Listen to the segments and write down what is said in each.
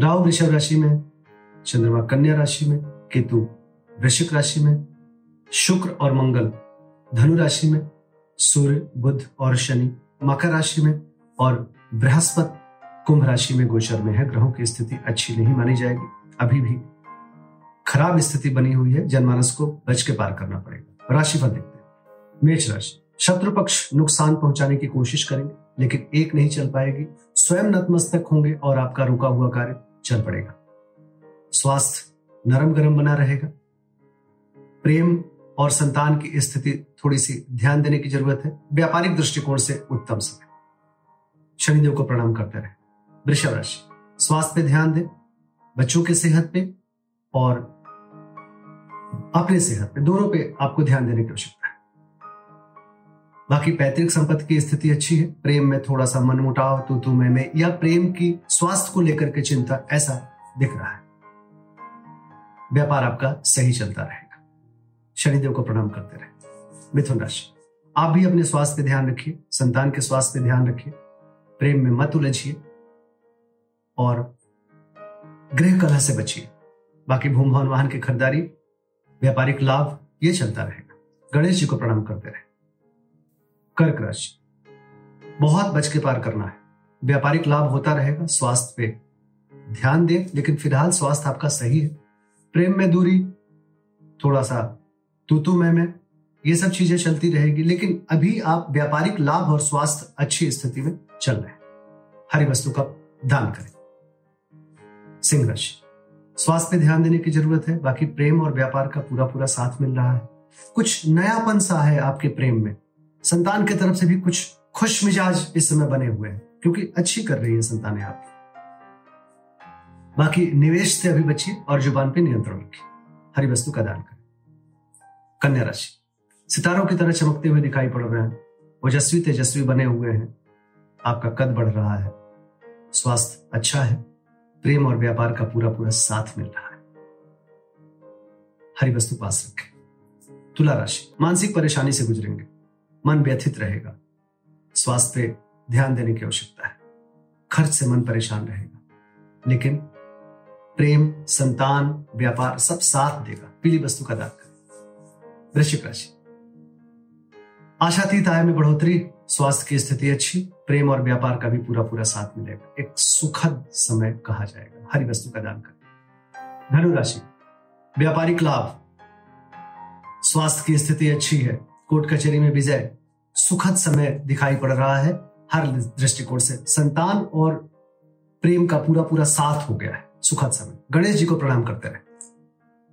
राहु वृषभ राशि में, चंद्रमा कन्या राशि में, केतु वृश्चिक राशि में, शुक्र और मंगल धनु राशि में, सूर्य, बुध और शनि मकर राशि में और बृहस्पति कुंभ राशि में गोचर में है। ग्रहों की स्थिति अच्छी नहीं मानी जाएगी। अभी भी खराब स्थिति बनी हुई है। जनमानस को बच के पार करना पड़ेगा। राशि राशिफल देखते हैं। मेष राशि, शत्रु पक्ष नुकसान पहुँचाने की कोशिश करेंगे, लेकिन एक नहीं चल पाएगी। स्वयं नतमस्तक होंगे और आपका रुका हुआ कार्य चल पड़ेगा। स्वास्थ्य नरम गरम बना रहेगा। प्रेम और संतान की स्थिति थोड़ी सी ध्यान देने की ज़रूरत है। व्यापारिक दृष्टिकोण से उत्तम समय। शनिदेव को प्रणाम करते रहे। वृषभ राशि, स्वास्थ्य पे ध्यान दें, बच्चों के सेहत पे और अपने सेहत पे, दोनों पे आपको ध्यान देने की आवश्यकता बाकी पैतृक संपत्ति की स्थिति अच्छी है। प्रेम में थोड़ा सा मनमुटाव तू तू मैं में, या प्रेम की स्वास्थ्य को लेकर के चिंता, ऐसा दिख रहा है। व्यापार आपका सही चलता रहेगा। शनिदेव को प्रणाम करते रहे। मिथुन राशि, आप भी अपने स्वास्थ्य पे ध्यान रखिए, संतान के स्वास्थ्य पे ध्यान रखिए, प्रेम में मत उलझिए, और गृह कला से बचिए। बाकी भूम भवन वाहन की खरीदारी, व्यापारिक लाभ, ये चलता रहेगा। गणेश जी को प्रणाम करते रहे। कर्क राशि। बहुत बच के पार करना है। व्यापारिक लाभ होता रहेगा स्वास्थ्य पे। ध्यान दें, लेकिन फ़िलहाल स्वास्थ्य आपका सही है। प्रेम में दूरी थोड़ा सा तू तू मैं मैं ये सब चीज़ें चलती रहेगी, लेकिन अभी आप व्यापारिक लाभ और स्वास्थ्य अच्छी स्थिति में चल रहे हैं। हरी वस्तु का दान करें। सिंह राशि। स्वास्थ्य पे ध्यान देने की ज़रूरत है, बाकी प्रेम और व्यापार का पूरा पूरा साथ मिल रहा है। कुछ नयापन सा है आपके प्रेम में। संतान की तरफ़ से भी कुछ खुश मिजाज इस समय बने हुए हैं, क्योंकि अच्छी कर रही है संतानें आपकी बाकी निवेश से अभी बचिए और ज़ुबान पे नियंत्रण रखिए। हरी वस्तु का दान करें। कन्या राशि। सितारों की तरह चमकते हुए दिखाई पड़ रहे हैं। ओजस्वी तेजस्वी बने हुए हैं। आपका कद बढ़ रहा है। स्वास्थ्य अच्छा है। प्रेम और व्यापार का पूरा पूरा साथ मिल रहा है। हरी वस्तु पास रखें। तुला राशि। मानसिक परेशानी से गुजरेंगे। मन व्यथित रहेगा। स्वास्थ्य पे ध्यान देने की आवश्यकता है। खर्च से मन परेशान रहेगा। लेकिन प्रेम, संतान, व्यापार सब साथ देगा। पीली वस्तु का दान करें। वृश्चिक राशि। आशातीत आय में बढ़ोतरी, स्वास्थ्य की स्थिति अच्छी, प्रेम और व्यापार का भी पूरा पूरा साथ मिलेगा। एक सुखद समय कहा जाएगा। हरी वस्तु का दान करें। धनु राशि। व्यापारिक लाभ। स्वास्थ्य की स्थिति अच्छी है। कोर्ट कचहरी में विजय सुखद समय दिखाई पड़ रहा है। हर दृष्टिकोण से संतान और प्रेम का पूरा पूरा साथ हो गया है। सुखद समय। गणेश जी को प्रणाम करते रहे।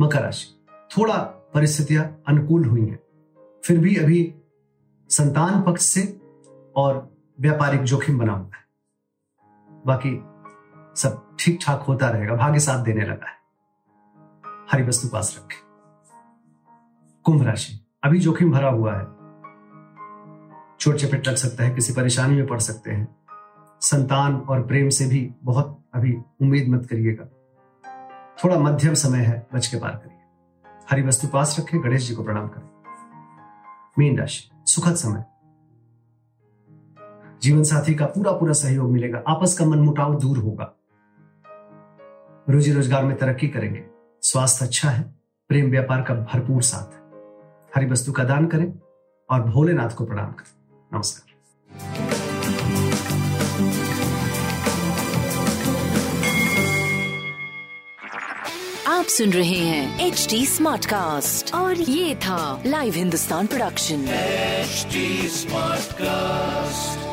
मकर राशि। थोड़ा परिस्थितियाँ अनुकूल हुई हैं। फिर भी अभी संतान पक्ष से और व्यापारिक जोखिम बना हुआ है। बाकी सब ठीक ठाक होता रहेगा। भाग्य साथ देने लगा है। हरी वस्तु पास रखें। कुंभ राशि। अभी जोखिम भरा हुआ है। चोट चपेट लग सकता है, किसी परेशानी में पड़ सकते हैं। संतान और प्रेम से भी बहुत अभी उम्मीद मत करिएगा। थोड़ा मध्यम समय है, बच के पार करिए। हरी वस्तु पास रखें, गणेश जी को प्रणाम करें। मीन राशि, सुखद समय। जीवन साथी का पूरा पूरा सहयोग मिलेगा, आपस का मनमुटाव दूर होगा। रोजी रोज़गार में तरक्की करेंगे। स्वास्थ्य अच्छा है, प्रेम व्यापार का भरपूर साथ है। हरी वस्तु का दान करें और भोलेनाथ को प्रणाम करें। नमस्कार। आप सुन रहे हैं एच डी स्मार्ट कास्ट और ये था live Hindustan production smart Smartcast.